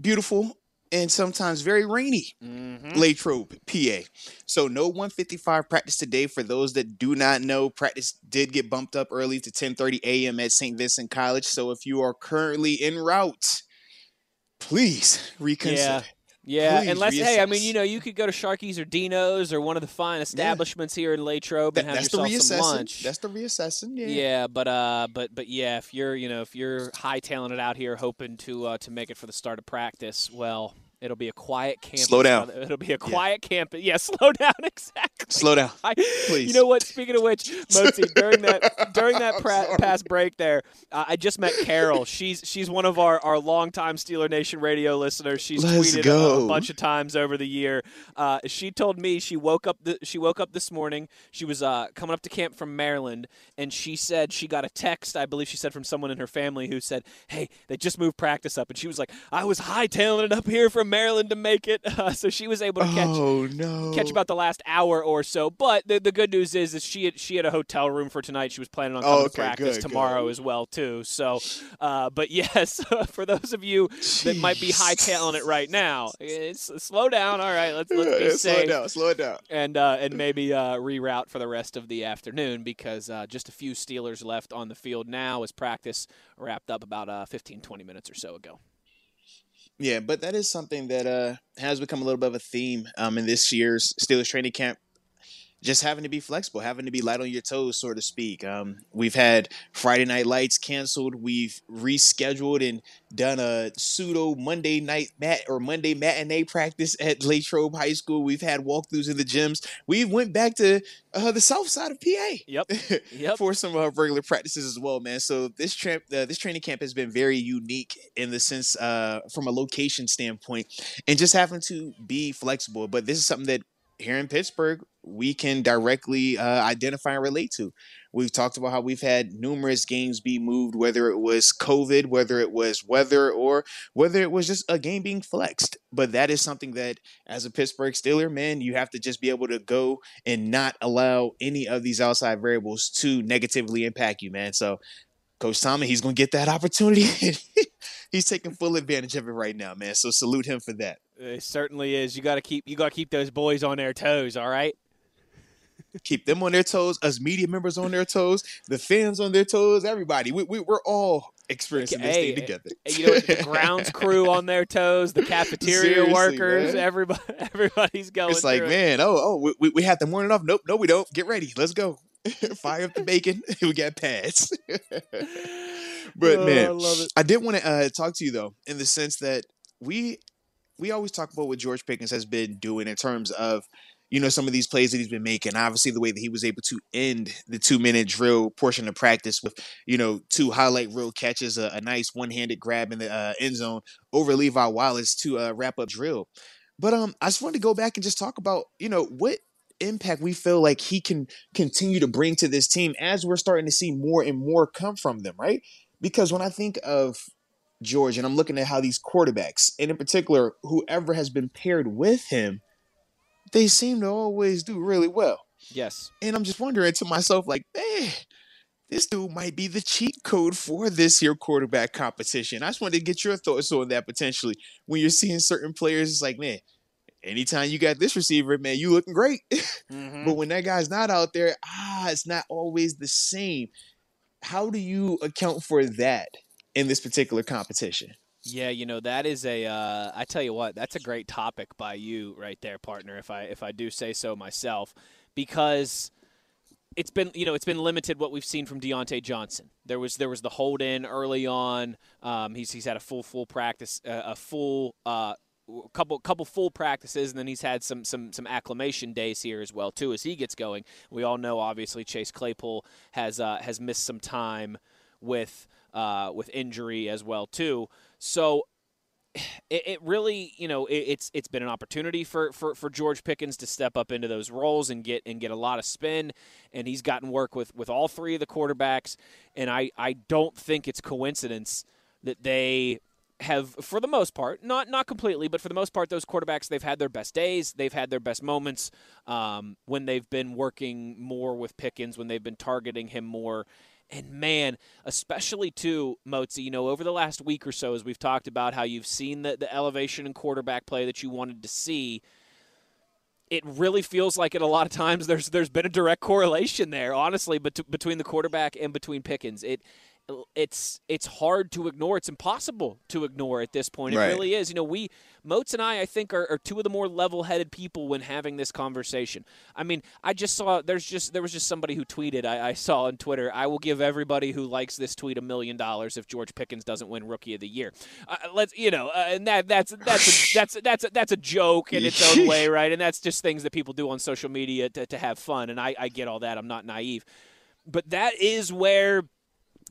Beautiful and sometimes very rainy. Mm-hmm. Latrobe, PA. So no 155 practice today. For those that do not know, practice did get bumped up early to 10:30 a.m. at St. Vincent College. So if you are currently en route, please reconsider. Yeah. Yeah, Please unless hey, I mean, you know, you could go to Sharky's or Dino's or one of the fine establishments here in Latrobe and That- have that's the yourself some reassessing. lunch. That's the reassessing. Yeah. yeah, but uh, but but yeah, if you're you know if you're high talented out here hoping to uh, to make it for the start of practice, well, it'll be a quiet campus. Slow down. It'll be a quiet campus. Yeah, slow down. Exactly. Slow down. I, Please. You know what? Speaking of which, Motzi, during that during that pra- past break there, uh, I just met Carol. She's she's one of our our longtime Steeler Nation radio listeners. She's Let's tweeted a- A, bunch of times over the year. Uh, she told me she woke up the, she woke up this morning. She was uh, coming up to camp from Maryland, and she said she got a text. I believe she said from someone in her family who said, "Hey, they just moved practice up," and she was like, "I was hightailing it up here from Maryland to make it," uh, so she was able to catch Oh no. catch about the last hour or so. But the, the good news is, is she had, she had a hotel room for tonight. She was planning on coming Oh, to practice good, tomorrow good. as well too. So, uh, but yes, for those of you that might be hightailing it right now, it's slow down. All right, let's let's be Yeah, slow it safe down. Slow it down. and uh, and maybe uh, reroute for the rest of the afternoon because uh, just a few Steelers left on the field now as practice wrapped up about uh, 15, 20 minutes or so ago. Yeah, but that is something that uh, has become a little bit of a theme um, in this year's Steelers training camp. Just having to be flexible, having to be light on your toes, so to speak. Um, we've had Friday night lights canceled. We've rescheduled and done a pseudo Monday night mat or Monday matinee practice at Latrobe High School. We've had walkthroughs in the gyms. We went back to uh, the south side of PA. Yep. Yep. for some uh, regular practices as well, man. So this trip, uh, this training camp has been very unique in the sense, uh, from a location standpoint, and just having to be flexible. But this is something that here in Pittsburgh we can directly uh, identify and relate to. We've talked about how we've had numerous games be moved, whether it was COVID, whether it was weather, or whether it was just a game being flexed. But that is something that, as a Pittsburgh Steeler, man, you have to just be able to go and not allow any of these outside variables to negatively impact you, man. So, Coach Tommy, he's going to get that opportunity. he's taking full advantage of it right now, man. So, salute him for that. It certainly is. You got to keep you got to keep those boys on their toes. All right. Keep them on their toes, us media members on their toes, the fans on their toes, everybody. We, we, we're all experiencing this Hey, thing together. you know the grounds crew on their toes, the cafeteria Seriously, workers, man. everybody, everybody's going. It's like, through it. man, oh, oh, we, we had the morning off. Nope, no, we don't. Get ready. Let's go. Fire up the bacon. we got pads. but Oh, I man, love it. I did want to uh, talk to you though, in the sense that we we always talk about what George Pickens has been doing in terms of you know some of these plays that he's been making. Obviously, the way that he was able to end the two minute drill portion of practice with you know two highlight reel catches, a, a nice one handed grab in the uh, end zone over Levi Wallace to uh, wrap up drill. But um, I just wanted to go back and just talk about you know what impact we feel like he can continue to bring to this team as we're starting to see more and more come from them, right? Because when I think of George and I'm looking at how these quarterbacks, and in particular, whoever has been paired with him, they seem to always do really well. Yes. And I'm just wondering to myself, like, man, this dude might be the cheat code for this here quarterback competition. I just wanted to get your thoughts on that potentially. When you're seeing certain players, it's like, man, anytime you got this receiver, man, you looking great. Mhm. But when that guy's not out there, ah, it's not always the same. How do you account for that in this particular competition? Yeah, you know that is a. Uh, I tell you what, that's a great topic by you right there, partner. If I if I do say so myself, because it's been you know it's been limited what we've seen from Diontae Johnson. There was there was the hold in early on. Um, he's he's had a full full practice, uh, a full uh, couple couple full practices, and then he's had some some some acclimation days here as well too as he gets going. We all know obviously Chase Claypool has uh, has missed some time with uh, with injury as well too. So it, it, really, you know, it, it's it's been an opportunity for, for, for George Pickens to step up into those roles and get and get a lot of spin, and he's gotten work with, with all three of the quarterbacks, and I, I don't think it's coincidence that they have, for the most part, not not completely, but for the most part, those quarterbacks they've had their best days, they've had their best moments um, when they've been working more with Pickens, when they've been targeting him more, and man, especially too, Motzi, you know, over the last week or so, as we've talked about how you've seen the, the elevation and quarterback play that you wanted to see, it really feels like at a lot of times there's there's been a direct correlation there, honestly, bet- between the quarterback and between Pickens. It it's it's hard to ignore. It's impossible to ignore at this point. It Right. really is. You know, we Moats and I, I think, are, are two of the more level-headed people when having this conversation. I mean, I just saw there's just there was just somebody who tweeted. I, I saw on Twitter. I will give everybody who likes this tweet a million dollars if George Pickens doesn't win Rookie of the Year. Uh, let's you know, uh, and that that's that's a, that's that's a, that's a joke in its own way, right? And that's just things that people do on social media to, to have fun. And I, I get all that. I'm not naive, but that is where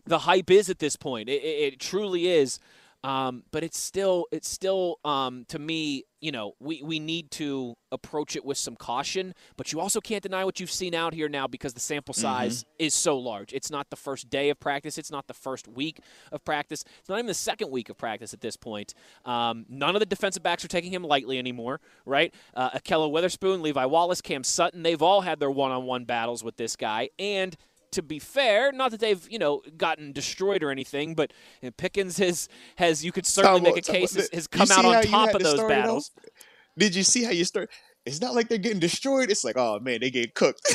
the hype is at this point. It, it, it truly is. Um, but it's still, it's still, um, to me, you know, we, we need to approach it with some caution. But you also can't deny what you've seen out here now because the sample size is so large. It's not the first day of practice. It's not the first week of practice. It's not even the second week of practice at this point. Um, none of the defensive backs are taking him lightly anymore, right? Uh, Ahkello Witherspoon, Levi Wallace, Cam Sutton, they've all had their one-on-one battles with this guy, and to be fair, not that they've you know gotten destroyed or anything, but you know, Pickens has has you could certainly Tom, make a Tom, case has, has come out on top of to those battles. Did you see how you start? It's not like they're getting destroyed. It's like, oh man, they get cooked.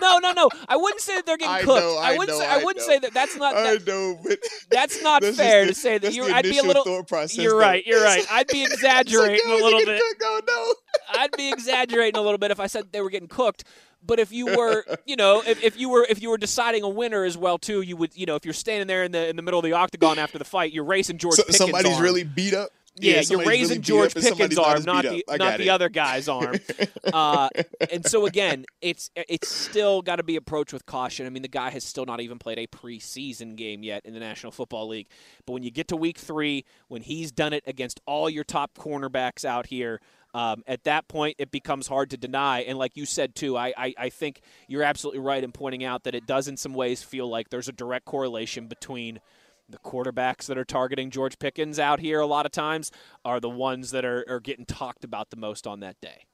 No, no, no. I wouldn't say that they're getting I cooked. know, I wouldn't. know, say, I, I wouldn't know. say that. That's not. I know, but that's not that's fair the- to say that. You, the I'd be a little. process, You're though. right. You're right. I'd be It's like, exaggerating a little bit. cooked. Oh no. I'd be exaggerating a little bit if I said they were getting cooked. But if you were, you know, if, if you were if you were deciding a winner as well too, you would, you know, if you're standing there in the in the middle of the octagon after the fight, you're racing George So, Pickens' somebody's arm. really beat up. Yeah, you're raising really George Pickens' somebody's not arm, not the not got the other guy's arm. uh, and so again, it's it's still got to be approached with caution. I mean, the guy has still not even played a preseason game yet in the National Football League. But when you get to Week Three, when he's done it against all your top cornerbacks out here. Um, at that point, it becomes hard to deny. And like you said, too, I, I, I think you're absolutely right in pointing out that it does, in some ways, feel like there's a direct correlation between the quarterbacks that are targeting George Pickens out here a lot of times are the ones that are, are getting talked about the most on that day.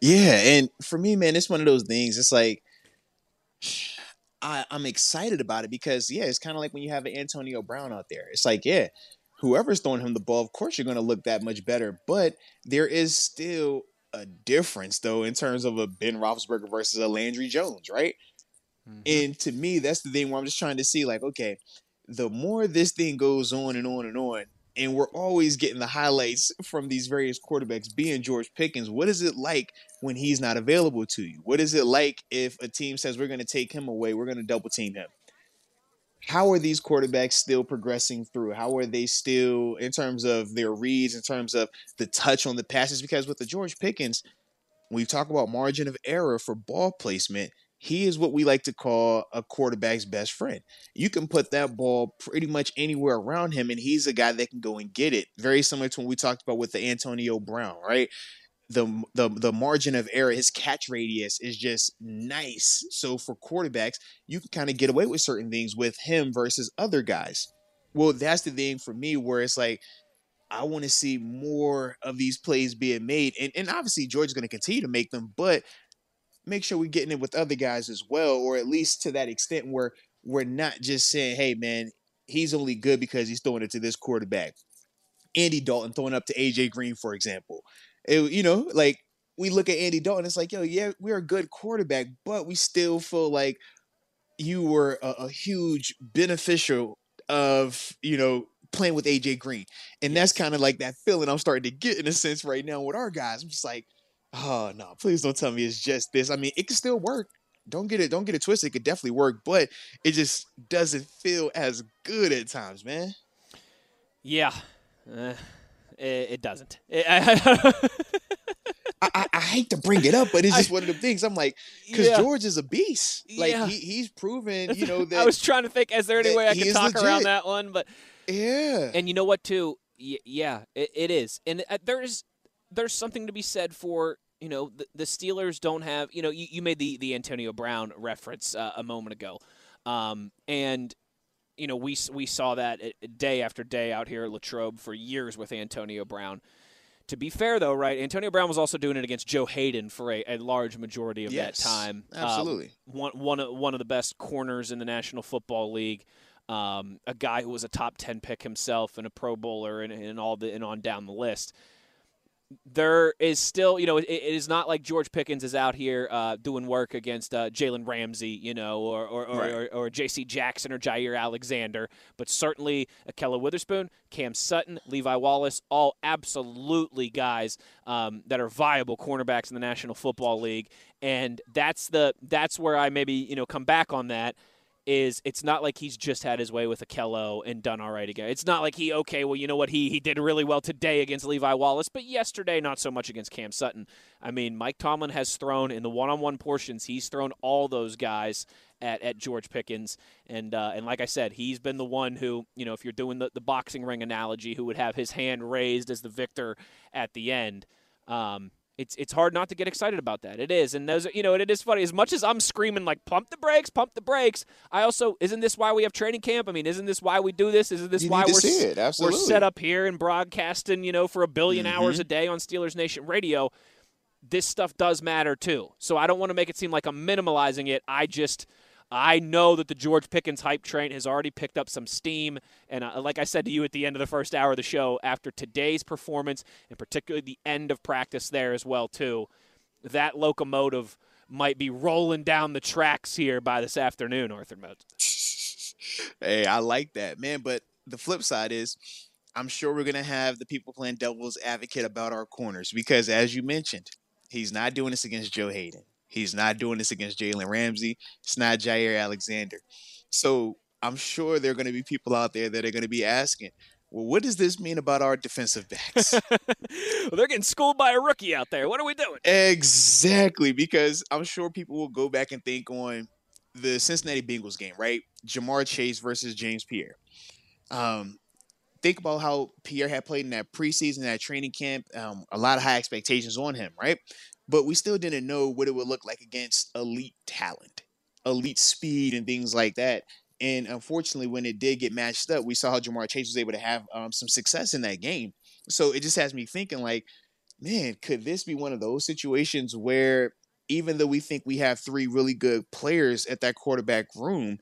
Yeah, and for me, man, it's one of those things. It's like I, I'm excited about it because yeah, it's kind of like when you have an Antonio Brown out there. It's like yeah, whoever's throwing him the ball, of course you're going to look that much better. But there is still a difference though in terms of a Ben Roethlisberger versus a Landry Jones, right? Mm-hmm. And to me, that's the thing where I'm just trying to see, like, okay, the more this thing goes on and on and on, and we're always getting the highlights from these various quarterbacks being George Pickens, what is it like when he's not available to you? What is it like if a team says we're going to take him away, we're going to double team him? How are these quarterbacks still progressing through? How are they still, in terms of their reads, in terms of the touch on the passes? Because with the George Pickens, we talk about margin of error for ball placement, he is what we like to call a quarterback's best friend. You can put that ball pretty much anywhere around him, and he's a guy that can go and get it. Very similar to what we talked about with the Antonio Brown, right? The, the the margin of error, his catch radius is just nice. So for quarterbacks, you can kind of get away with certain things with him versus other guys. Well, that's the thing for me where it's like I want to see more of these plays being made. And, and obviously, George's going to continue to make them, but make sure we're getting it with other guys as well, or at least to that extent where we're not just saying, hey, man, he's only good because he's throwing it to this quarterback. Andy Dalton throwing up to AJ Green, for example. It- you know, like we look at Andy Dalton, it's like, yo, yeah, we're a good quarterback, but we still feel like you were a, a huge beneficial of you know playing with AJ Green, and that's kind of like that feeling I'm starting to get in a sense right now with our guys. I'm just like, oh no, please don't tell me it's just this. I mean, it can still work. Don't get it, don't get it twisted. It could definitely work, but it just doesn't feel as good at times, man. Yeah, uh, it, it, doesn't. It, I, I, I, hate to bring it up, but it's just I, one of the things. I'm like, because yeah. George is a beast. Like yeah. he, he's proven, you know that. I was trying to think, is there any way I could talk legit. around that one? But yeah. And you know what, too? Y- yeah, it, it is, and uh, there's there's something to be said for you know the, the Steelers don't have you know you, you made the the Antonio Brown reference uh, a moment ago, um, and you know we we saw that uh, day after day out here at Latrobe for years with Antonio Brown. To be fair, though, right? Antonio Brown was also doing it against Joe Haden for a, a large majority of yes, that time. Absolutely, um, one one of, one of the best corners in the National Football League. Um, a guy who was a top ten pick himself and a Pro Bowler and, and all the and on down the list there is still, you know, it, it is not like George Pickens is out here uh, doing work against uh, Jalen Ramsey, you know, or or, or, right. or, or J.C. Jackson or Jaire Alexander, but certainly Ahkello Witherspoon, Cam Sutton, Levi Wallace, all absolutely guys um, that are viable cornerbacks in the National Football League, and that's the that's where I maybe you know come back on that is it's not like he's just had his way with Ahkello and done all right again. It's not like he okay, well, you know what, he he did really well today against Levi Wallace, but yesterday not so much against Cam Sutton. I mean, Mike Tomlin has thrown in the one-on-one portions, he's thrown all those guys at, at George Pickens, and uh, and like I said, he's been the one who you know if you're doing the, the boxing ring analogy, who would have his hand raised as the victor at the end. Um, it's it's hard not to get excited about that. It is, and those you know, it is funny. As much as I'm screaming like "pump the brakes, pump the brakes," I also isn't this why we have training camp? I mean, isn't this why we do this? Isn't this you why we're we're set up here and broadcasting, you know, for a 1000000000 mm-hmm. hours a day on Steelers Nation Radio? This stuff does matter too. So I don't want to make it seem like I'm minimalizing it. I just I know that the George Pickens hype train has already picked up some steam. And uh, like I said to you at the end of the first hour of the show, after today's performance, and particularly the end of practice there as well, too, that locomotive might be rolling down the tracks here by this afternoon, Arthur Moats. hey, I like that, man. But the flip side is, I'm sure we're going to have the people playing devil's advocate about our corners because, as you mentioned, he's not doing this against Joe Haden. He's not doing this against Jalen Ramsey. It's not Jaire Alexander. So I'm sure there are going to be people out there that are going to be asking, well, what does this mean about our defensive backs? well, they're getting schooled by a rookie out there. What are we doing? Exactly, because I'm sure people will go back and think on the Cincinnati Bengals game, right? Ja'Marr Chase versus James Pierre. Um, think about how Pierre had played in that preseason, that training camp. Um, a lot of high expectations on him, right? But we still didn't know what it would look like against elite talent, elite speed, and things like that. And unfortunately, when it did get matched up, we saw how Ja'Marr Chase was able to have um, some success in that game. So it just has me thinking, like, man, could this be one of those situations where even though we think we have three really good players at that quarterback room,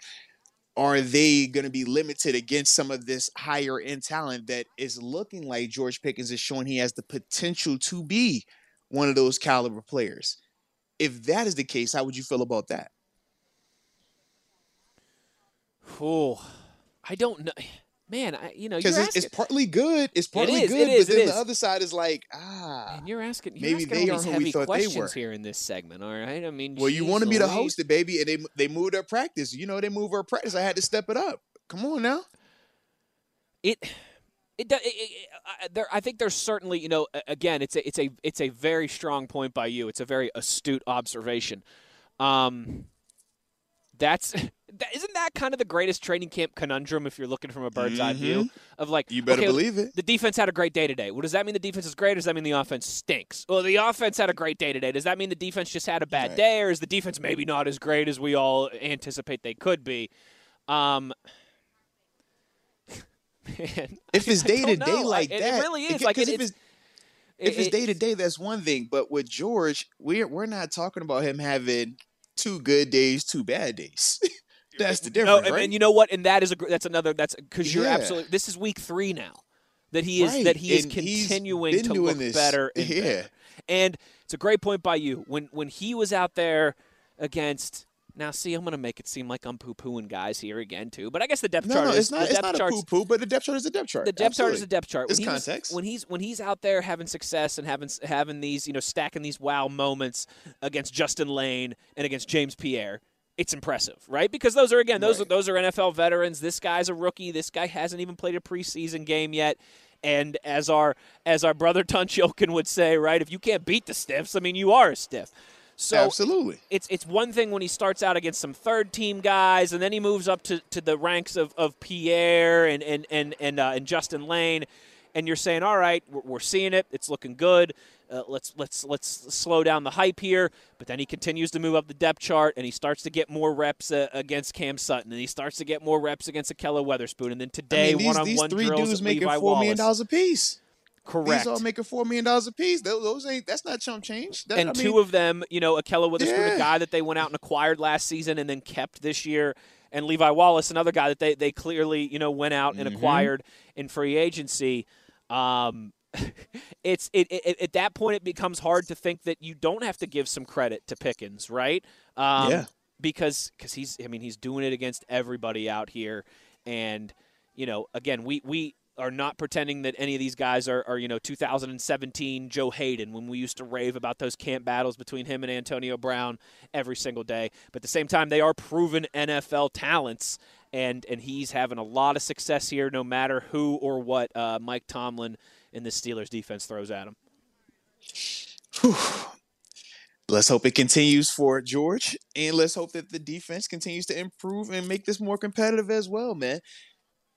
are they going to be limited against some of this higher end talent that is looking like George Pickens is showing he has the potential to be one of those caliber players. If that is the case, how would you feel about that? Oh, I don't know. Man, I, you know, because it's, it's, partly good. It's partly it is, good, it is, but then the other side is like, ah, Man, you're asking. You're maybe asking they aren't who we thought they were here in this segment. All right, I mean, well, you wanted me to host it, baby, and they they moved our practice. You know, they moved our practice. I had to step it up. Come on now. It it, it, it, I, there, I think there's certainly, you know, again, it's a, it's a, it's a very strong point by you. It's a very astute observation. Um, that's that, isn't that kind of the greatest training camp conundrum if you're looking from a bird's mm-hmm. eye view of like you better okay, believe it. The defense had a great day today. Well, does that mean the defense is great, or does that mean the offense stinks? Well, the offense had a great day today. Does that mean the defense just had a bad right. day, or is the defense maybe not as great as we all anticipate they could be? Um, man, if it's day to day like I, that, it really is. Like if it, it's, if it's day to day, that's one thing. But with George, we're we're not talking about him having two good days, two bad days. that's the difference, no, and, right? and you know what? And that is a that's another that's because you're Yeah. absolutely. This is week three now that he is Right, that he is and continuing to look this. better and Yeah. better. And it's a great point by you when when he was out there against Now, see, I'm going to make it seem like I'm poo-pooing guys here again too, but I guess the depth No, chart no, is not. the It's depth not a poo poo, but the depth chart is a depth chart. the depth chart is Absolutely. a depth chart. It's When context. when he's when he's out there having success and having having these you know stacking these wow moments against Justin Layne and against James Pierre, it's impressive, right? Because those are again those are Right. those are NFL veterans. This guy's a rookie. This guy hasn't even played a preseason game yet. And as our as our brother Tunch Ilkin would say, right? If you can't beat the stiffs, I mean, you are a stiff. So Absolutely. it's it's one thing when he starts out against some third team guys, and then he moves up to, to the ranks of, of Pierre and and and and, uh, and Justin Layne, and you're saying, all right, we're, we're seeing it, it's looking good. Uh, let's let's let's slow down the hype here. But then he continues to move up the depth chart, and he starts to get more reps uh, against Cam Sutton, and he starts to get more reps against Ahkello Witherspoon, and then I today mean, these, one on these one three drills dudes making four million dollars a piece. Correct. These all making four million dollars a piece. Those, those ain't. That's not chump change. That, and I two mean, of them, you know, Ahkello Witherspoon, Yeah. a guy that they went out and acquired last season and then kept this year, and Levi Wallace, another guy that they, they clearly, you know, went out and Mhm. acquired in free agency. Um, it's it, it at that point it becomes hard to think that you don't have to give some credit to Pickens, right? Um, Yeah. Because because he's I mean he's doing it against everybody out here, and you know again we we are not pretending that any of these guys are, are you know 2017 Joe Haden when we used to rave about those camp battles between him and Antonio Brown every single day. But at the same time, they are proven NFL talents, and and he's having a lot of success here, no matter who or what uh, Mike Tomlin and the Steelers defense throws at him. Whew. Let's hope it continues for George, and let's hope that the defense continues to improve and make this more competitive as well, man.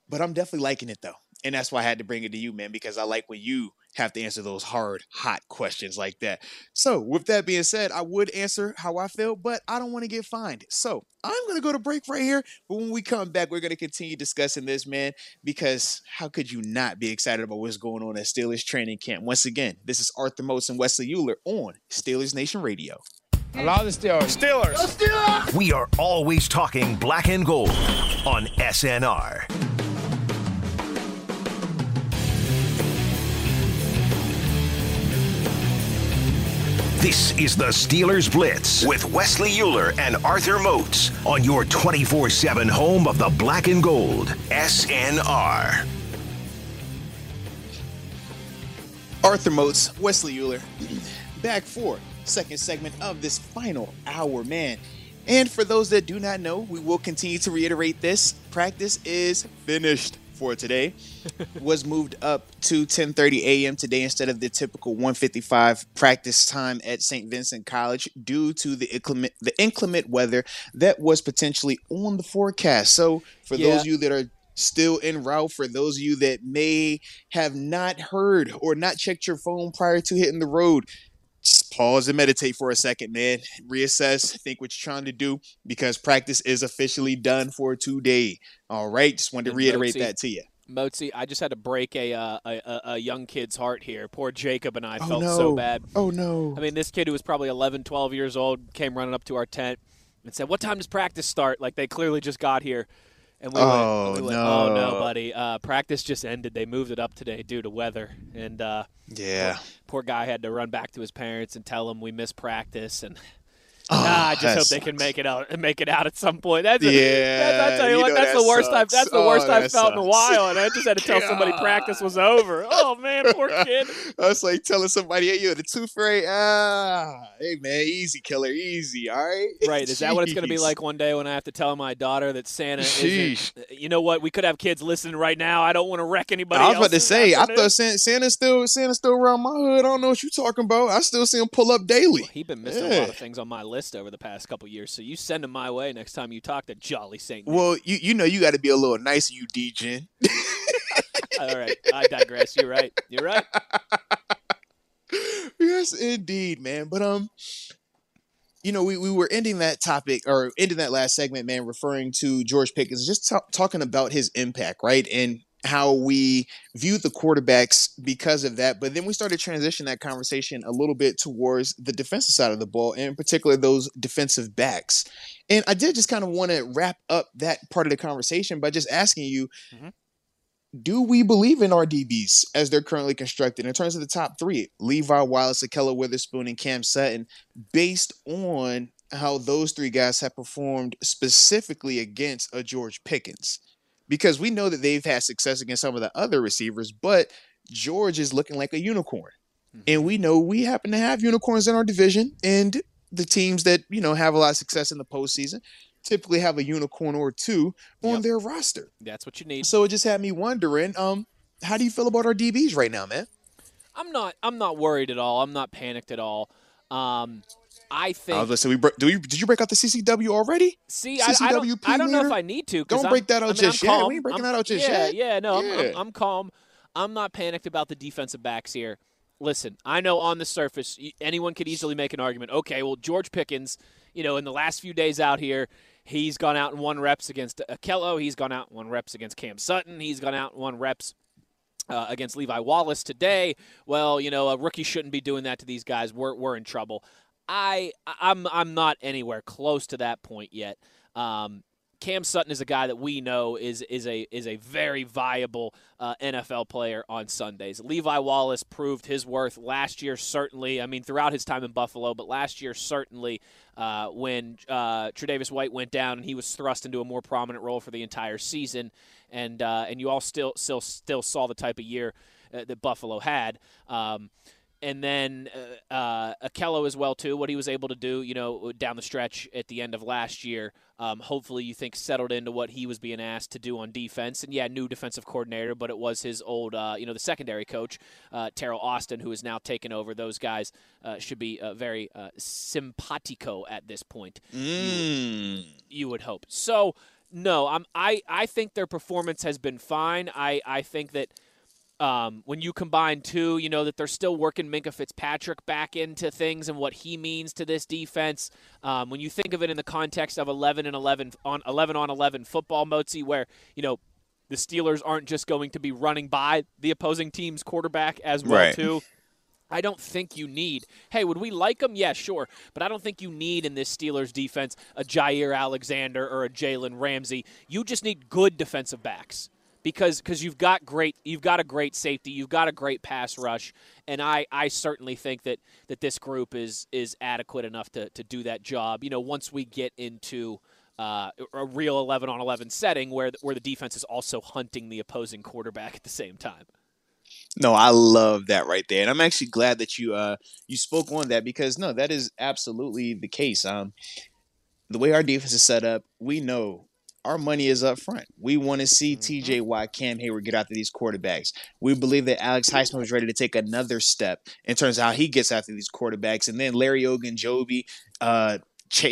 But I'm definitely liking it though, and that's why I had to bring it to you, man, because I like when you have to answer those hard, hot questions like that. So, with that being said, I would answer how I feel, but I don't want to get fined. So, I'm gonna go to break right here. But when we come back, we're gonna continue discussing this, man, because how could you not be excited about what's going on at Steelers training camp? Once again, this is Arthur Moats and Wesley Euler on Steelers Nation Radio. I love the Steelers. Steelers. We are always talking black and gold on SNR. This is the Steelers Blitz with Wesley Euler and Arthur Moats on your 24 7 home of the black and gold, SNR. Arthur Moats, Wesley Euler, back for second segment of this final hour, man. And for those that do not know, we will continue to reiterate this. Practice is finished for today. Was moved up to 10:30 a.m. today instead of the typical 1:55 practice time at St. Vincent College due to the inclement the inclement weather that was potentially on the forecast. So, for Yeah. those of you that are still en route, for those of you that may have not heard or not checked your phone prior to hitting the road, pause and meditate for a second, man. Reassess, think what you're trying to do because practice is officially done for today. All right, just wanted to reiterate that to you. Mozi, I just had to break a, uh, a, a a young kid's heart here. Poor Jacob and I Oh, felt no. so bad. Oh no. I mean, this kid who was probably 11, 12 years old came running up to our tent and said, "What time does practice start?" Like they clearly just got here. And we Oh, went, we went, "Oh no, no. buddy! Uh, practice just ended. They moved it up today due to weather." And uh, yeah. poor guy had to run back to his parents and tell them we missed practice. And Oh, ah, I just hope they can make it out. Make it out at some point. That's a, Yeah, that's, I tell you, you what, that's that the worst I've. That's the Oh, worst I've that felt in a while. And I just had to tell somebody practice was over. Oh man, poor kid. I was like telling somebody, hey, you're the tooth fairy. Ah, hey, man, easy, killer, easy, all right? Right. Is that what it's going to be like one day when I have to tell my daughter that Santa Sheesh. isn't? You know what? We could have kids listening right now. I don't want to wreck anybody. I was about to say, I afternoon. thought Santa, Santa's still Santa's still around my hood. I don't know what you're talking about. I still see him pull up daily. He's been missing a lot of things on my list over the past couple years. So you send them my way next time you talk to Jolly Saint. Nick. Well, you you know you got to be a little nicer, you DGen. All right. I digress. You're right. You're right. yes, indeed, man. But um, you know, we, we were ending that topic or ending that last segment, man, referring to George Pickens, just ta- talking about his impact, right, and how we view the quarterbacks because of that. But then we started transition that conversation a little bit towards the defensive side of the ball, and in particular those defensive backs. And I did just kind of want to wrap up that part of the conversation by just asking you. Mhm. Do we believe in our DBs as they're currently constructed in terms of the top three? Levi Wallace, Ahkello Witherspoon, and Cam Sutton, based on how those three guys have performed specifically against a George Pickens. Because we know that they've had success against some of the other receivers, but George is looking like a unicorn. Mm-hmm. And we know we happen to have unicorns in our division, and the teams that, you know, have a lot of success in the postseason typically have a unicorn or two on yep. their roster. That's what you need. So it just had me wondering, um, how do you feel about our DBs right now, man? I'm not I'm not worried at all. I'm not panicked at all. Um, I think. I was say, we do we, did you break out the CCW already? See, CCW I, I, don't, I don't know if I need to. Don't break that out I mean, just yet. We ain't breaking I'm, that out just yeah, yet. Yeah, no, yeah. I'm, I'm, I'm calm. I'm not panicked about the defensive backs here. Listen, I know on the surface anyone could easily make an argument. Okay, well George Pickens, you know, in the last few days out here, he's gone out and won reps against Ahkello. He's gone out and won reps against Cam Sutton. He's gone out and won reps uh, against Levi Wallace today. Well, you know, a rookie shouldn't be doing that to these guys. We're, we're in trouble. I I'm I'm not anywhere close to that point yet. Um, Cam Sutton is a guy that we know is is a is a very viable uh, NFL player on Sundays. Levi Wallace proved his worth last year, certainly. I mean, throughout his time in Buffalo, but last year certainly uh, when uh, Tre'Davious White went down and he was thrust into a more prominent role for the entire season, and uh, and you all still still still saw the type of year uh, that Buffalo had. Um, and then uh, uh, Ahkello as well too. What he was able to do, you know, down the stretch at the end of last year. Um, hopefully, you think settled into what he was being asked to do on defense. And yeah, new defensive coordinator, but it was his old, uh, you know, the secondary coach, uh, Teryl Austin, who is now taken over. Those guys uh, should be uh, very uh, simpatico at this point. Mm. You, you would hope. So no, I'm I I think their performance has been fine. I I think that um, when you combine two, you know that they're still working Minkah Fitzpatrick back into things and what he means to this defense. Um, when you think of it in the context of 11 and 11 on 11 on 11 football, Mozi, where you know the Steelers aren't just going to be running by the opposing team's quarterback as well right. too. I don't think you need. Hey, would we like them? Yeah, sure. But I don't think you need in this Steelers defense a Jaire Alexander or a Jalen Ramsey. You just need good defensive backs because because you've got great you've got a great safety you've got a great pass rush and I, I certainly think that that this group is is adequate enough to, to do that job you know once we get into uh, a real 11 on 11 setting where where the defense is also hunting the opposing quarterback at the same time no, I love that right there, and I'm actually glad that you uh you spoke on that because no, that is absolutely the case. Um, the way our defense is set up, we know our money is up front. We want to see mm-hmm. TJ Watt, Cam Heyward get after these quarterbacks. We believe that Alex Highsmith was ready to take another step in terms of how he gets after these quarterbacks. And then Larry Ogunjobi, uh,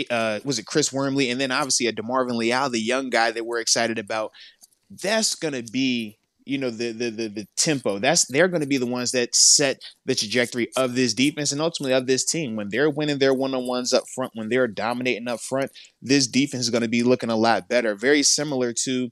uh, was it Chris Wormley? And then obviously a DeMarvin Leal, the young guy that we're excited about. That's going to be you know the the the, the tempo. That's they're going to be the ones that set the trajectory of this defense and ultimately of this team. When they're winning their one on ones up front, when they're dominating up front, this defense is going to be looking a lot better. Very similar to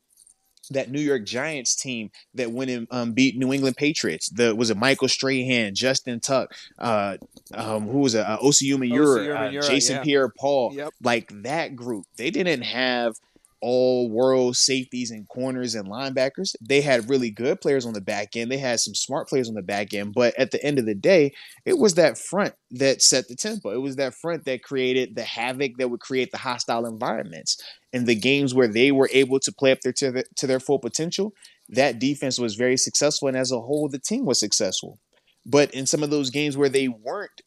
that New York Giants team that went and um, beat New England Patriots. The was it Michael Strahan, Justin Tuck, uh, um, who was it? Uh, Osi Umenyiora, uh, Jason yeah. Pierre-Paul. Yep. Like that group, they didn't have all world safeties and corners and linebackers. They had really good players on the back end. They had some smart players on the back end. But at the end of the day, it was that front that set the tempo. It was that front that created the havoc that would create the hostile environments. And the games where they were able to play up their to, the, to their full potential, that defense was very successful. And as a whole, the team was successful. But in some of those games where they weren't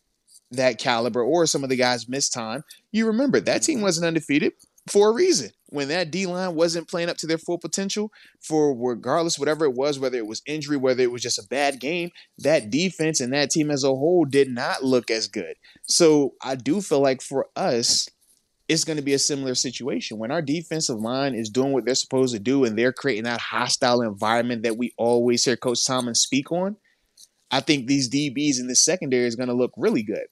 that caliber or some of the guys missed time, you remember that team mm-hmm. wasn't undefeated for a reason. When that D line wasn't playing up to their full potential, for regardless whatever it was, whether it was injury, whether it was just a bad game, that defense and that team as a whole did not look as good. So I do feel like for us, it's going to be a similar situation when our defensive line is doing what they're supposed to do and they're creating that hostile environment that we always hear Coach Tomlin speak on. I think these DBs in the secondary is going to look really good.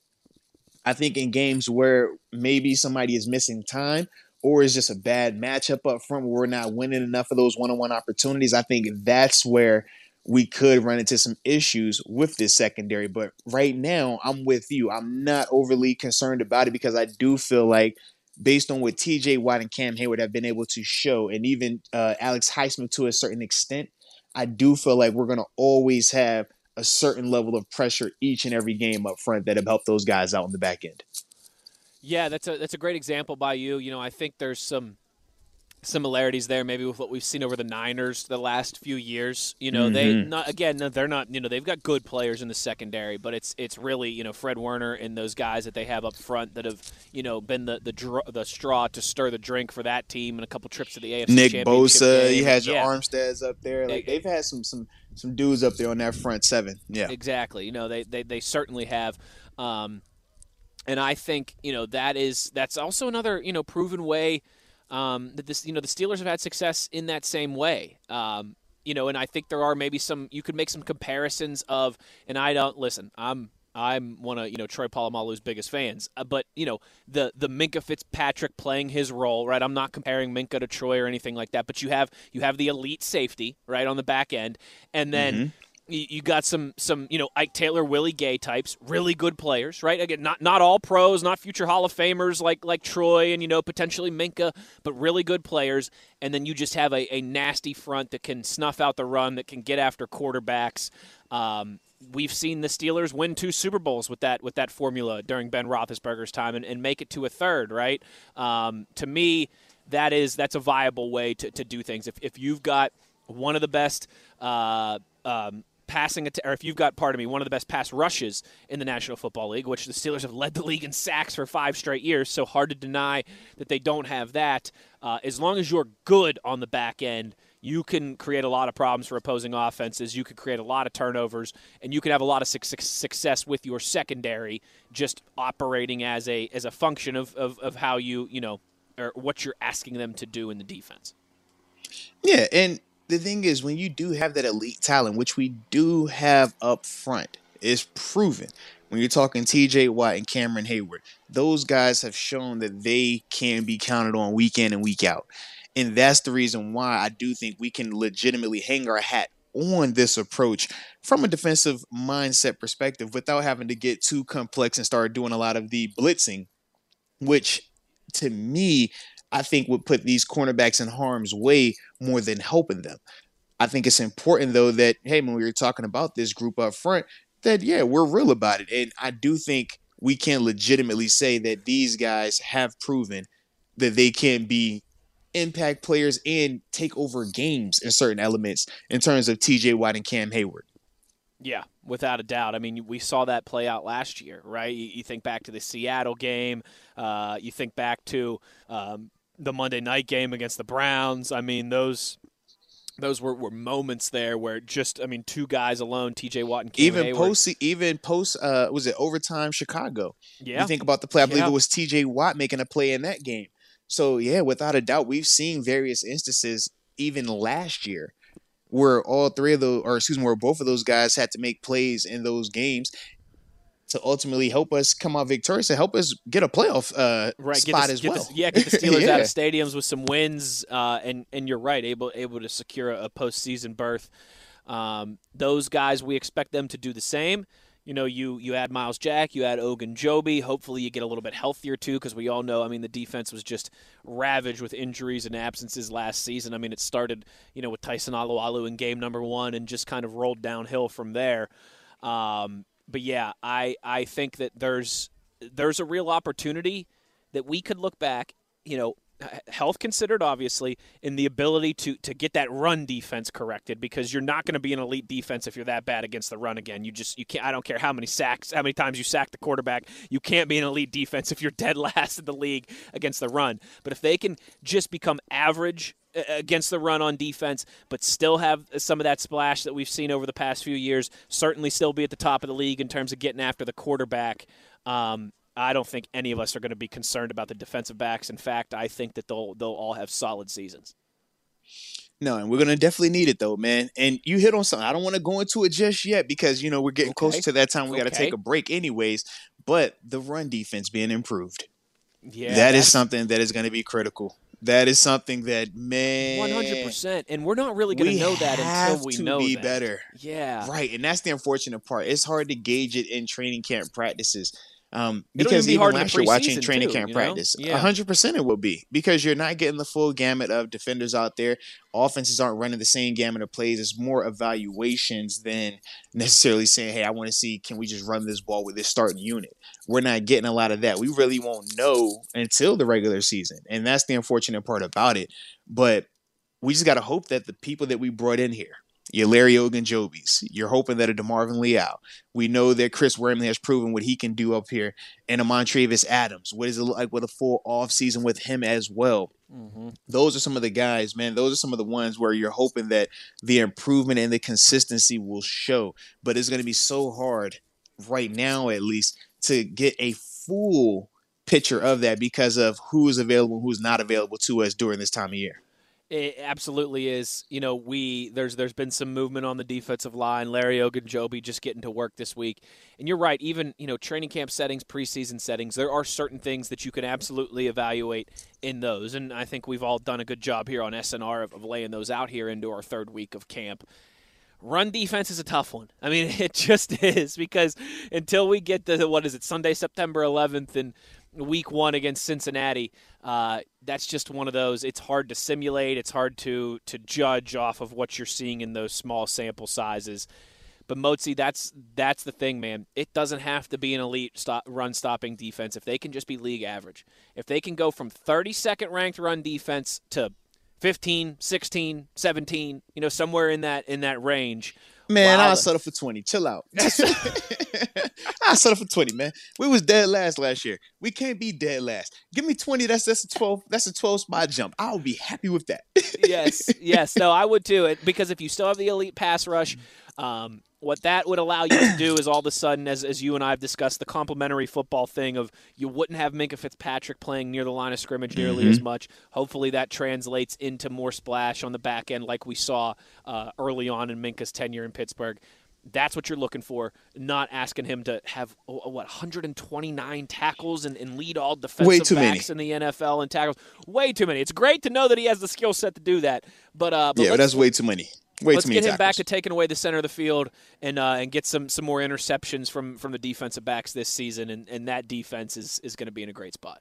I think in games where maybe somebody is missing time or is just a bad matchup up front where we're not winning enough of those one-on-one opportunities. I think that's where we could run into some issues with this secondary. But right now, I'm with you. I'm not overly concerned about it because I do feel like based on what TJ Watt and Cam Heyward have been able to show, and even uh, Alex Highsmith to a certain extent, I do feel like we're going to always have a certain level of pressure each and every game up front that have helped those guys out in the back end. Yeah, that's a that's a great example by you. You know, I think there's some similarities there maybe with what we've seen over the Niners the last few years. You know, mm-hmm. they not again they're not you know they've got good players in the secondary, but it's it's really you know Fred Warner and those guys that they have up front that have you know been the the, dr- the straw to stir the drink for that team and a couple trips to the AFC. Nick Bosa, game. you had your yeah. Armsteads up there. Like they've had some some some dudes up there on that front seven. Yeah, exactly. You know they they, they certainly have. Um, and I think you know that is that's also another you know proven way um, that this you know the Steelers have had success in that same way. Um, you know, and I think there are maybe some you could make some comparisons of, and I don't listen. I'm I'm one of you know Troy Polamalu's biggest fans, uh, but you know the the Minkah Fitzpatrick playing his role, right? I'm not comparing Minkah to Troy or anything like that, but you have you have the elite safety right on the back end, and then. Mm-hmm you got some some you know Ike Taylor, Willie Gay types, really good players, right? Again, not not all pros, not future Hall of Famers like like Troy and you know potentially Minkah, but really good players. And then you just have a, a nasty front that can snuff out the run, that can get after quarterbacks. Um, we've seen the Steelers win two Super Bowls with that with that formula during Ben Roethlisberger's time and, and make it to a third, right? Um, to me, that is that's a viable way to, to do things. If if you've got one of the best. Uh, um, passing, or if you've got, pardon me, one of the best pass rushes in the National Football League, which the Steelers have led the league in sacks for five straight years, so hard to deny that they don't have that. Uh, as long as you're good on the back end, you can create a lot of problems for opposing offenses. You could create a lot of turnovers, and you could have a lot of success with your secondary just operating as a as a function of, of, of how you you know or what you're asking them to do in the defense. Yeah, and the thing is, when you do have that elite talent, which we do have up front, is proven. When you're talking TJ Watt and Cameron Heyward, those guys have shown that they can be counted on week in and week out. And that's the reason why I do think we can legitimately hang our hat on this approach from a defensive mindset perspective without having to get too complex and start doing a lot of the blitzing, which to me I think would put these cornerbacks in harm's way more than helping them. I think it's important though that hey, when we were talking about this group up front, that yeah, we're real about it, and I do think we can legitimately say that these guys have proven that they can be impact players and take over games in certain elements in terms of TJ Watt and Cam Heyward. Yeah, without a doubt. I mean, we saw that play out last year, right? You, you think back to the Seattle game. Uh, you think back to um, the Monday night game against the Browns. I mean, those those were, were moments there where just I mean, two guys alone, T.J. Watt and Cam even Heyward. post even post uh was it overtime Chicago? Yeah, you think about the play. I believe yeah. it was T.J. Watt making a play in that game. So yeah, without a doubt, we've seen various instances even last year where all three of those, or excuse me, where both of those guys had to make plays in those games, to ultimately help us come out victorious and help us get a playoff uh, right, spot the, as well. The, yeah, get the Steelers yeah. out of stadiums with some wins, uh, and and you're right, able able to secure a, a postseason berth. Um, those guys, we expect them to do the same. You know, you you add Myles Jack, you add Ogunjobi. Hopefully, you get a little bit healthier too, because we all know. I mean, the defense was just ravaged with injuries and absences last season. I mean, it started, you know, with Tyson Alualu in game number one, and just kind of rolled downhill from there. Um, but yeah, I I think that there's there's a real opportunity that we could look back, you know, health considered obviously in the ability to to get that run defense corrected because you're not going to be an elite defense if you're that bad against the run again you just you can't I don't care how many sacks how many times you sack the quarterback you can't be an elite defense if you're dead last in the league against the run but if they can just become average against the run on defense, but still have some of that splash that we've seen over the past few years. Certainly, still be at the top of the league in terms of getting after the quarterback. Um, I don't think any of us are going to be concerned about the defensive backs. In fact, I think that they'll they'll all have solid seasons. No, and we're gonna definitely need it though, man. And you hit on something. I don't want to go into it just yet because you know we're getting okay. close to that time. We got to take a break, anyways. But the run defense being improved, yeah, that is something that is going to be critical. That is something that man, one hundred percent, and we're not really going to know that until we know be that. better. Yeah, right, and that's the unfortunate part. It's hard to gauge it in training camp practices. Um, because even be even last year watching training too, camp you know? practice, Yeah. hundred percent it will be because you're not getting the full gamut of defenders out there. Offenses aren't running the same gamut of plays. It's more evaluations than necessarily saying, "Hey, I want to see can we just run this ball with this starting unit." We're not getting a lot of that. We really won't know until the regular season, and that's the unfortunate part about it. But we just got to hope that the people that we brought in here, your Larry Ogunjobis, you're hoping that a DeMarvin Leal, we know that Chris Wormley has proven what he can do up here, and a Montravius Adams. What does it look like with a full off season with him as well? Mm-hmm. Those are some of the guys, man. Those are some of the ones where you're hoping that the improvement and the consistency will show. But it's going to be so hard right now, at least, to get a full picture of that because of who is available, who's not available to us during this time of year. It absolutely is. You know, we there's there's been some movement on the defensive line. Larry Ogunjobi just getting to work this week, and you're right. Even you know, training camp settings, preseason settings, there are certain things that you can absolutely evaluate in those, and I think we've all done a good job here on SNR of, of laying those out here into our third week of camp. Run defense is a tough one. I mean, it just is because until we get the what is it Sunday, September 11th, and week one against Cincinnati, uh, that's just one of those. It's hard to simulate. It's hard to to judge off of what you're seeing in those small sample sizes. But Motzi, that's that's the thing, man. It doesn't have to be an elite stop, run stopping defense. If they can just be league average, if they can go from 32nd ranked run defense to 15, 16, 17, you know, somewhere in that in that range. Man. I'll settle for 20. Chill out. I'll settle for 20, man. We was dead last last year. We can't be dead last. Give me 20. That's that's a 12. That's a 12 spot jump. I'll be happy with that. yes, yes. No, I would do It, because if you still have the elite pass rush, um, what that would allow you to do is all of a sudden, as, as you and I have discussed, the complementary football thing of you wouldn't have Minkah Fitzpatrick playing near the line of scrimmage nearly as much. Hopefully, that translates into more splash on the back end, like we saw uh, early on in Minkah's tenure in Pittsburgh. That's what you're looking for, not asking him to have oh, what 129 tackles and, and lead all defensive too many. backs in the NFL and tackles. Way too many. It's great to know that he has the skill set to do that, but uh, but yeah, but that's way too many. Way Let's get him back to taking away the center of the field and uh, and get some some more interceptions from from the defensive backs this season, and, and that defense is is going to be in a great spot.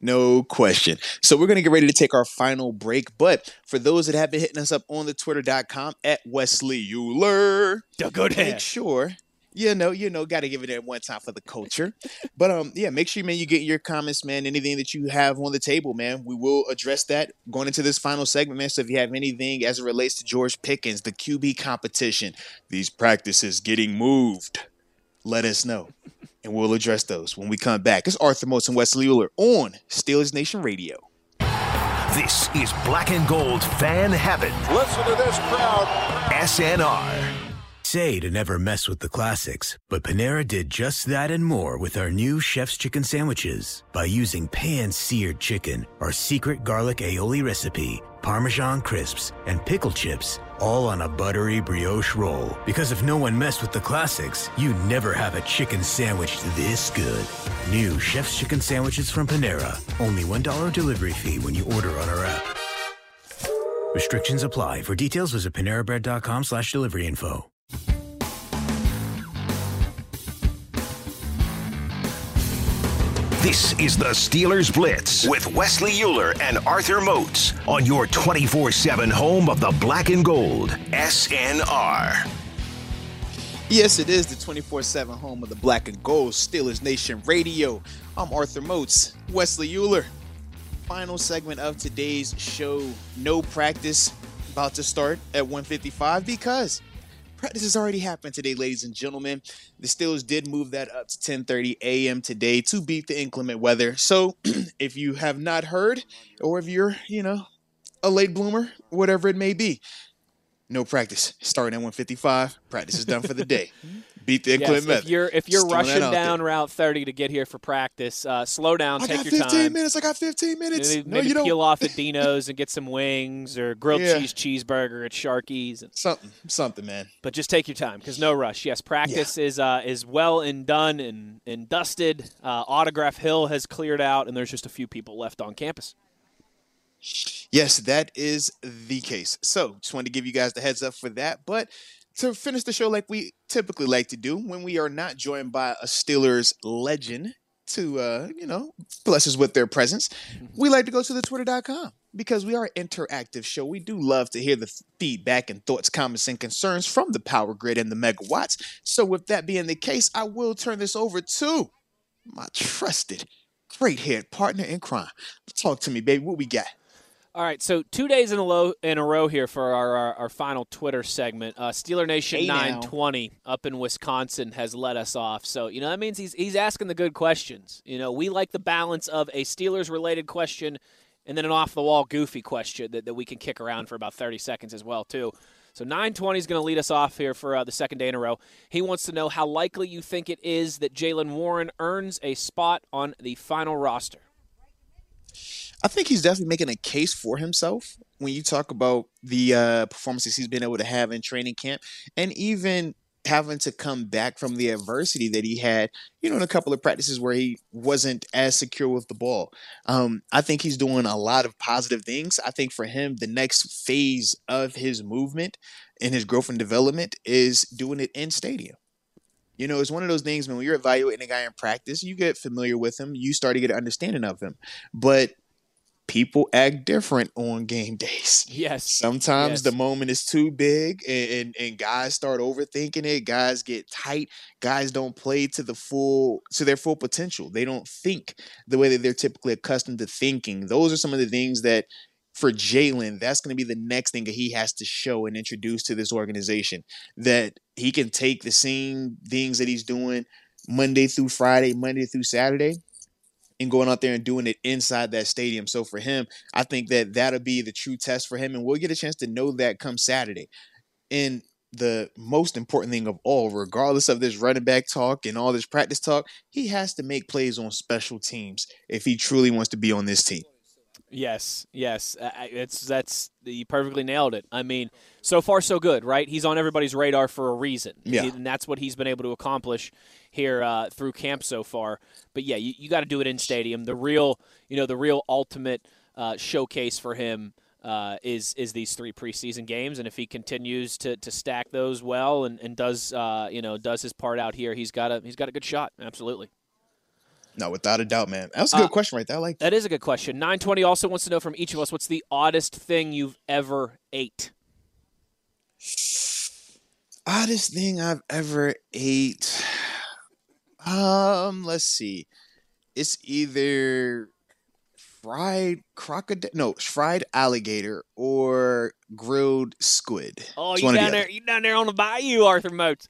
No question. So we're going to get ready to take our final break. But for those that have been hitting us up on the twitter.com at Wesley Euler, Go make sure you know you know got to give it that one time for the culture but um yeah make sure man you get your comments man anything that you have on the table man we will address that going into this final segment man so if you have anything as it relates to george pickens the qb competition these practices getting moved let us know and we'll address those when we come back it's arthur moats and wesley Euler on steelers nation radio This is Black and Gold Fan Heaven. Listen to this crowd. SNR. Say to never mess with the classics, but Panera did just that and more with our new Chef's Chicken Sandwiches. By using pan seared chicken, our secret garlic aioli recipe, Parmesan crisps, and pickle chips, all on a buttery brioche roll. Because if no one messed with the classics, you never have a chicken sandwich this good. New Chef's Chicken Sandwiches from Panera. Only $1 delivery fee when you order on our app. Restrictions apply. For details, visit paneraBread.com slash delivery info. This is the Steelers Blitz with Wesley Euler and Arthur Moats on your 24 7 home of the black and gold. SNR. Yes, it is the 24 7 home of the Black and Gold Steelers Nation Radio. I'm Arthur Moats, Wesley Euler. Final segment of today's show. No practice about to start at 155 because practice has already happened today, ladies and gentlemen. The Steelers did move that up to 10:30 a.m. today to beat the inclement weather. So, if you have not heard, or if you're, you know, a late bloomer, whatever it may be, no practice. Starting at 155. Practice is done for the day. Beat the inclement Yes, weather. if you're if you're Just rushing down there. Route 30 to get here for practice, uh, slow down, I take got your 15 time. minutes. I got 15 minutes. Maybe, no, maybe you don't. peel off at Dino's and get some wings or grilled Yeah. cheese cheeseburger at Sharky's. Something, something, man. But just take your time because no rush. Yes, practice is uh, is well and done and and dusted. Uh, Autograph Hill has cleared out, and there's just a few people left on campus. Yes, that is the case. So, just wanted to give you guys the heads up for that. But to finish the show like we typically like to do when we are not joined by a Steelers legend to uh, you know, bless us with their presence, we like to go to the twitter.com because we are an interactive show. We do love to hear the feedback and thoughts, comments, and concerns from the power grid and the megawatts. So, with that being the case, I will turn this over to my trusted, great head partner in crime. Talk to me, baby. What we got? All right, so two days in a, low, in a row here for our, our, our final Twitter segment. Uh, Steeler Nation Hey 920 up in Wisconsin has let us off. So, you know, that means he's, he's asking the good questions. You know, we like the balance of a Steelers related question and then an off the wall goofy question that, that we can kick around for about 30 seconds as well, too. So 920 is going to lead us off here for uh, the second day in a row. He wants to know how likely you think it is that Jaylen Warren earns a spot on the final roster. I think he's definitely making a case for himself when you talk about the uh, performances he's been able to have in training camp and even having to come back from the adversity that he had, you know, in a couple of practices where he wasn't as secure with the ball. Um, I think he's doing a lot of positive things. I think for him, the next phase of his movement and his growth and development is doing it in stadium. You know, it's one of those things when you're evaluating a guy in practice, you get familiar with him, you start to get an understanding of him. But people act different on game days. Yes. Sometimes Yes. the moment is too big and, and, and guys start overthinking it. Guys get tight. Guys don't play to the full to their full potential. They don't think the way that they're typically accustomed to thinking. Those are some of the things that for Jaylen, that's going to be the next thing that he has to show and introduce to this organization. That he can take the same things that he's doing Monday through Friday, Monday through Saturday, and going out there and doing it inside that stadium. So for him, I think that that'll be the true test for him, and we'll get a chance to know that come Saturday. And the most important thing of all, regardless of this running back talk and all this practice talk, he has to make plays on special teams if he truly wants to be on this team. Yes, yes, I- it's that's you perfectly nailed it. I mean, so far so good, right? He's on everybody's radar for a reason, Yeah. and that's what he's been able to accomplish here uh, through camp so far. But yeah, you, you got to do it in stadium. The real, you know, the real ultimate uh, showcase for him uh, is is these three preseason games, and if he continues to, to stack those well and, and does uh, you know does his part out here, he's got a he's got a good shot. Absolutely. No, without a doubt, man. That's a good Uh, question right there. I like that. That is a good question. 920 also wants to know from each of us what's the oddest thing you've ever ate? Oddest thing I've ever ate. Um, let's see. It's either fried crocodile, no, fried alligator or grilled squid. Oh, It's you the down other. there? You down there on the bayou, Arthur Moats?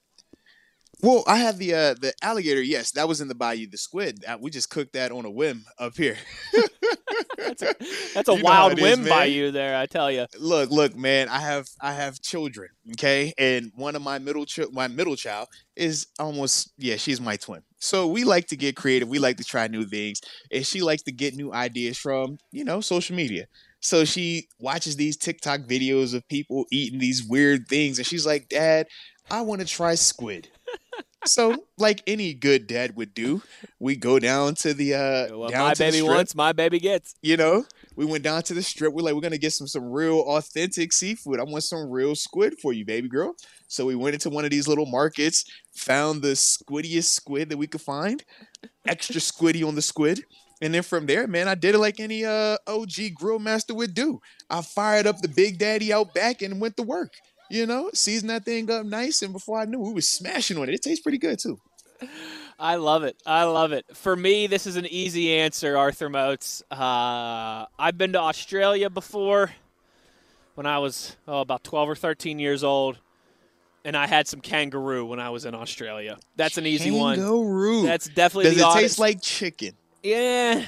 Well, I have the uh the alligator. Yes, that was in the bayou. The squid, uh, we just cooked that on a whim up here. That's a, that's a You know how wild is, whim man. bayou there, I tell you. look, look, man. I have I have children. Okay, and one of my middle chi- my middle child is almost yeah, she's my twin. So we like to get creative. We like to try new things, and she likes to get new ideas from you know social media. So she watches these TikTok videos of people eating these weird things, and she's like, "Dad, I want to try squid." So, like any good dad would do, we go down to the uh, down my baby wants, my baby gets. you know we went down to the strip. We're like we're gonna get some some real authentic seafood. I want some real squid for you baby girl. So we went into one of these little markets found the squiddiest squid that we could find extra squiddy on the squid. And then from there man i did it like any uh og grill master would do. I fired up the big daddy out back and went to work you know season that thing up nice and before i knew we was smashing on it it tastes pretty good too I love it. I love it. For me, this is an easy answer, Arthur Moats. Uh, I've been to Australia before when I was oh, about 12 or 13 years old, and I had some kangaroo when I was in Australia. That's an easy one. Kangaroo. That's definitely does the it oddest. taste like chicken yeah,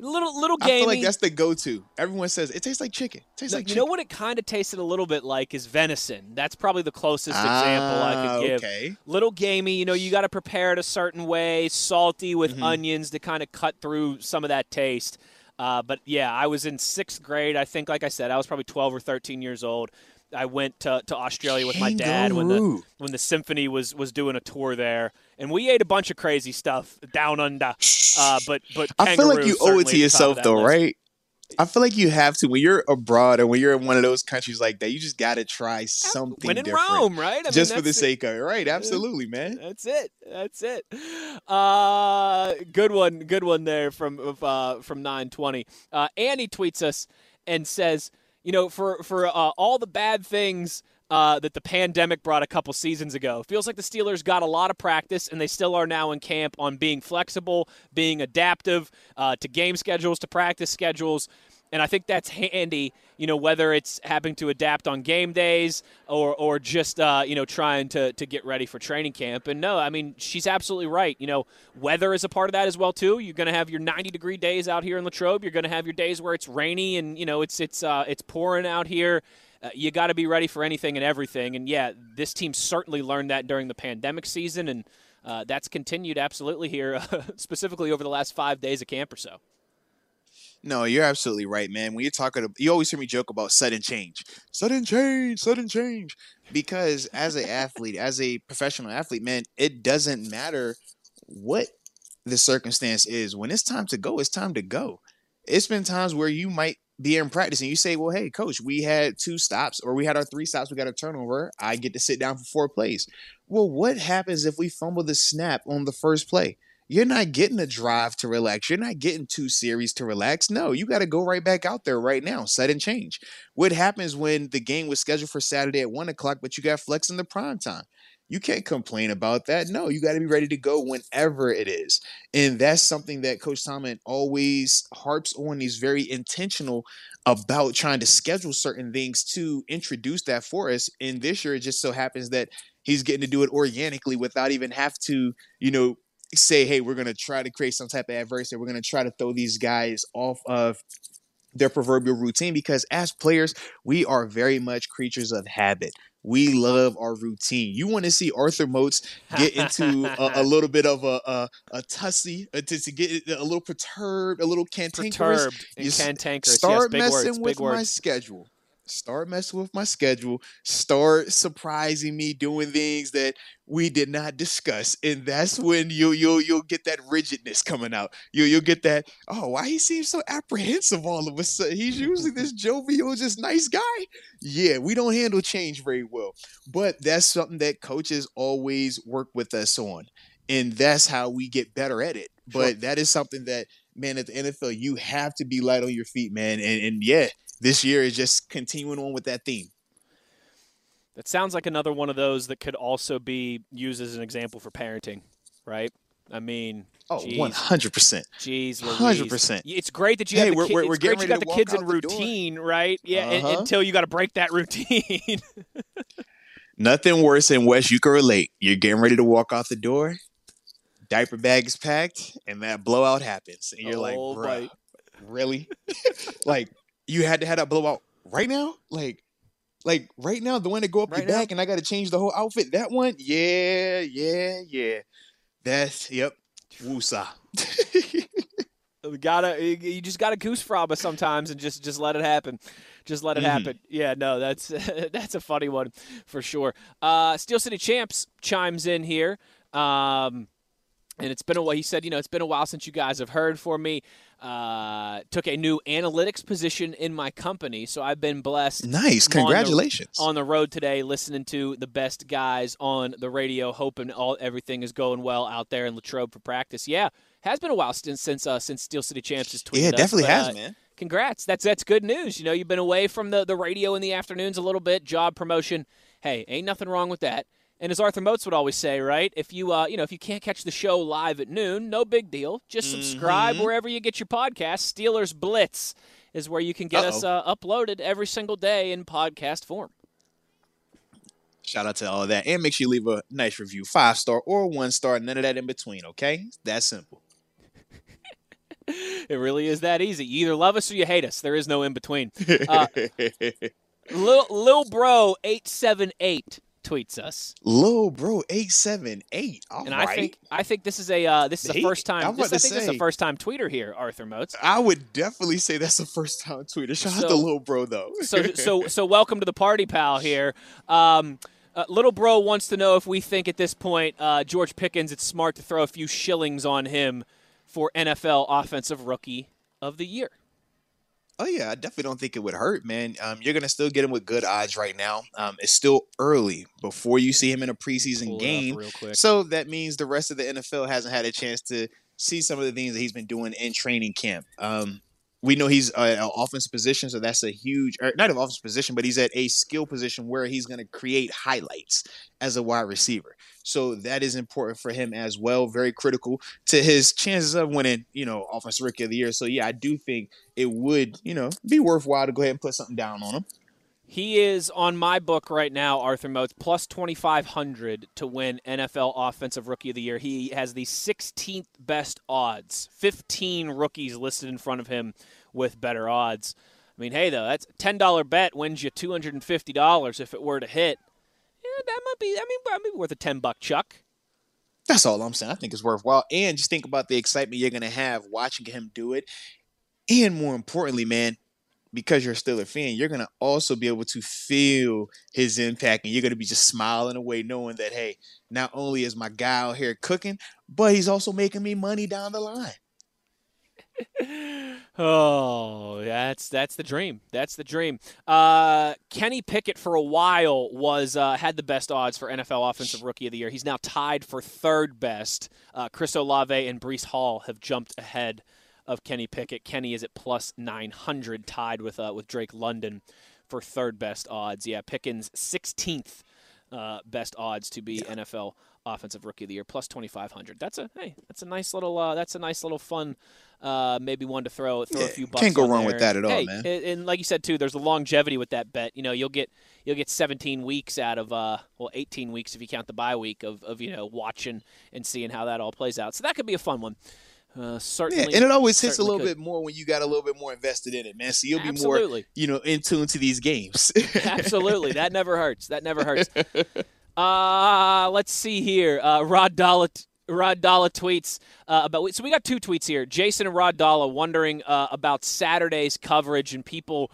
little little gamey. I feel like that's the go-to. Everyone says it tastes like chicken. It tastes No, like you chicken. know what it kind of tasted a little bit like is venison. That's probably the closest example I Ah, could give. Okay. Little gamey, you know, you got to prepare it a certain way, salty with Mm-hmm. onions to kind of cut through some of that taste. Uh, but yeah, I was in sixth grade. I think, like I said, I was probably 12 or 13 years old. I went to, to Australia with my dad when the when the symphony was was doing a tour there, and we ate a bunch of crazy stuff down under. Uh, but but I feel like you owe it to at the top of yourself, though, list. right? I feel like you have to when you're abroad and when you're in one of those countries like that. You just got to try something. When in different, Rome, right? I just mean, for the it. sake of it, right? Absolutely, man. That's it. That's it. Uh, good one. Good one there from uh, from 920. Uh, Annie tweets us and says, you know, for for uh, all the bad things. Uh, that the pandemic brought a couple seasons ago. Feels like the Steelers got a lot of practice, and they still are now in camp on being flexible, being adaptive uh, to game schedules, to practice schedules. And I think that's handy, you know, whether it's having to adapt on game days or, or just, uh, you know, trying to, to get ready for training camp. And no, I mean, she's absolutely right. You know, weather is a part of that as well, too. You're going to have your 90 degree days out here in Latrobe. You're going to have your days where it's rainy and, you know, it's, it's, uh, it's pouring out here. Uh, you got to be ready for anything and everything. And yeah, this team certainly learned that during the pandemic season. And uh, that's continued absolutely here, specifically over the last five days of camp or so. No, you're absolutely right, man. When you're talking, you always hear me joke about sudden change, sudden change, sudden change. Because as an athlete, as a professional athlete, man, it doesn't matter what the circumstance is. When it's time to go, it's time to go. It's been times where you might be in practice and you say, Well, hey, coach, we had two stops or we had our three stops, we got a turnover. I get to sit down for four plays. Well, what happens if we fumble the snap on the first play? You're not getting a drive to relax. You're not getting two series to relax. No, you got to go right back out there right now, sudden change. What happens when the game was scheduled for Saturday at one o'clock, but you got flex in the prime time? You can't complain about that. No, you got to be ready to go whenever it is. And that's something that Coach Tomlin always harps on. He's very intentional about trying to schedule certain things to introduce that for us. And this year, it just so happens that he's getting to do it organically without even have to, you know, say, hey, we're going to try to create some type of adversity. We're going to try to throw these guys off of their proverbial routine because as players, we are very much creatures of habit. We love our routine. You want to see Arthur Moats get into a, a little bit of a a, a tussy, uh, to, get a little perturbed, a little cantankerous. Perturbed and cantankerous. Start yes, big messing words, with my schedule. Start messing with my schedule. Start surprising me doing things that we did not discuss, and that's when you you'll you'll get that rigidness coming out. You you'll get that. Oh, why he seems so apprehensive all of a sudden? He's usually this jovial, just nice guy. Yeah, we don't handle change very well, but that's something that coaches always work with us on, and that's how we get better at it. But that is something that man at the NFL you have to be light on your feet, man. And and yeah, this year is just continuing on with that theme. That sounds like another one of those that could also be used as an example for parenting, right? I mean, Oh, geez, one hundred percent. Jeez, Louise. 100%. It's great that you Hey, have the we're- we're- we're getting you got the kids in out the door. routine, right? Yeah, Uh-huh. until you got to break that routine. Nothing worse than Wes. You can relate. You're getting ready to walk out the door. Diaper bag is packed, and that blowout happens, and you're like, Oh, "Bruh, boy. really? like you had to have that blowout right now? Like, like right now, the one that go up Right your now? back, and I got to change the whole outfit. That one, yeah, yeah, yeah. That's yep. Woosah. You gotta you just gotta goose fraba sometimes and just just let it happen just let it Mhm. happen yeah no that's that's a funny one for sure uh steel city champs chimes in here um and it's been a while he said you know it's been a while since you guys have heard from me uh took a new analytics position in my company so i've been blessed nice. I'm on the- Congratulations. on the road today listening to the best guys on the radio hoping all everything is going well out there in latrobe for practice yeah has been a while since since uh, since steel city champs has tweeted yeah, it us, definitely but, has, uh, man. congrats that's that's good news you know you've been away from the the radio in the afternoons a little bit job promotion hey ain't nothing wrong with that and as Arthur Moats would always say, right? If you uh, you know, if you can't catch the show live at noon, no big deal. Just subscribe Mhm. wherever you get your podcast. Steelers Blitz is where you can get us Uh-oh. uh, uploaded every single day in podcast form. Shout out to all of that. And make sure you leave a nice review. Five star or one star. None of that in between, okay? That simple. It really is that easy. You either love us or you hate us. There is no in between. Uh, Lil, Lil Bro eight seven eight tweets us, Lil bro, 878. All and right. I think I think this is a uh, this is the first time. This, I think this is a say- first time tweeter here, Arthur Moats. I would definitely say that's the first time tweeter. Shout out So- to Lil Bro though. so so so welcome to the party, pal. Here, um, uh, little bro wants to know if we think at this point uh, George Pickens it's smart to throw a few shillings on him for NFL Offensive Rookie of the Year. Oh yeah, I definitely don't think it would hurt, man. Um, you're gonna still get him with good odds right now. Um, it's still early before you see him in a preseason Pull game, so that means the rest of the NFL hasn't had a chance to see some of the things that he's been doing in training camp. Um, we know he's uh, an offensive position, so that's a huge, or not an offensive position, but he's at a skill position where he's going to create highlights as a wide receiver. So that is important for him as well. Very critical to his chances of winning, you know, offensive rookie of the year. So yeah, I do think it would, you know, be worthwhile to go ahead and put something down on him. He is on my book right now, Arthur Moats, plus 2,500 to win NFL Offensive Rookie of the Year. He has the 16th best odds. 15 rookies listed in front of him with better odds. I mean, hey, though, that's a $10 bet wins you $250 if it were to hit. Yeah, that might be, I mean, that might be worth a 10 buck chuck. That's all I'm saying. I think it's worthwhile. And just think about the excitement you're going to have watching him do it. And more importantly, man, because you're still a fan, you're to also be able to feel his impact and you're to be just smiling away knowing that, hey, not only is my guy out here cooking, but he's also making me money down the line. Oh, that's that's the dream. That's the dream. Uh, Kenny Pickett for a while was uh, had the best odds for NFL Offensive Rookie of the Year. He's now tied for third best. Uh, Chris Olave and Breece Hall have jumped ahead of Kenny Pickett. Kenny is at plus nine hundred, tied with uh, with Drake London for third best odds. Yeah, Pickens sixteenth uh, best odds to be NFL Offensive Rookie of the Year, plus twenty five hundred. That's a hey, that's a nice little uh, that's a nice little fun. Uh, maybe one to throw throw a few bucks. can't go on wrong there. with that at all, Hey, man. And, and like you said too, there's a longevity with that bet. You know, you'll get you'll get 17 weeks out of uh, well, 18 weeks if you count the bye week of, of you know watching and seeing how that all plays out. So that could be a fun one. Uh, Yeah, certainly, and it always hits a little could. bit more when you got a little bit more invested in it, man. So you'll be more, you know, in tune to these games. Absolutely, that never hurts. That never hurts. Uh, let's see here. Uh, Rod Dalla, Rod Dalla tweets uh, about. So we got two tweets here. Jason and Rod Dalla wondering uh, about Saturday's coverage and people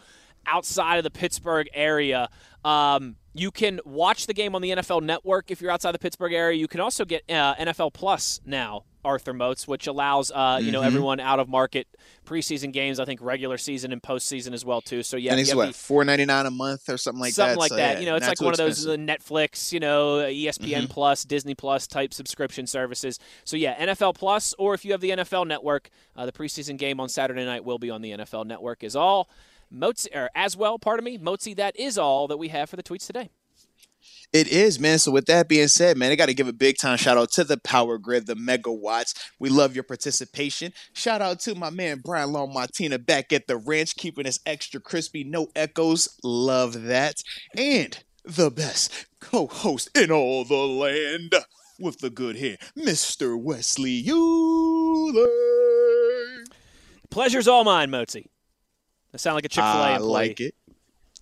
outside of the Pittsburgh area. Um, you can watch the game on the NFL Network if you're outside the Pittsburgh area. You can also get uh, NFL Plus now, Arthur Moats, which allows uh, you know Mhm. everyone out of market preseason games. I think regular season and postseason as well too. So yeah, and it's what four ninety nine a month or something like something that. like So, that. yeah, you know, it's like one of those uh, Netflix, you know, ESPN Mhm. Plus, Disney Plus type subscription services. So yeah, NFL Plus, or if you have the NFL Network, uh, the preseason game on Saturday night will be on the NFL Network. Is all. Mozi, or as well, pardon me, Mozi. That is all that we have for the tweets today. It is, man. So with that being said, man, I got to give a big time shout out to the Power Grid, the megawatts. We love your participation. Shout out to my man Brian Long Martina back at the ranch, keeping us extra crispy, no echoes. Love that. And the best co-host in all the land with the good hair, Mr. Wesley Euler. Pleasure's all mine, Mozi. I sound like a Chick Fil A I employee. like it.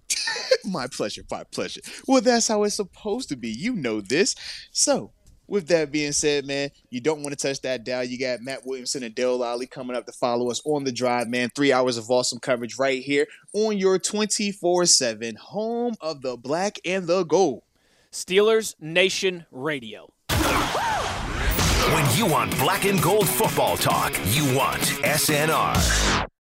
my pleasure, my pleasure. Well, that's how it's supposed to be. You know this. So, with that being said, man, you don't want to touch that dial. You got Matt Williamson and Dale Lolley coming up to follow us on the drive, man. Three hours of awesome coverage right here on your 24 7 home of the black and the gold. Steelers Nation Radio. When you want black and gold football talk, you want SNR.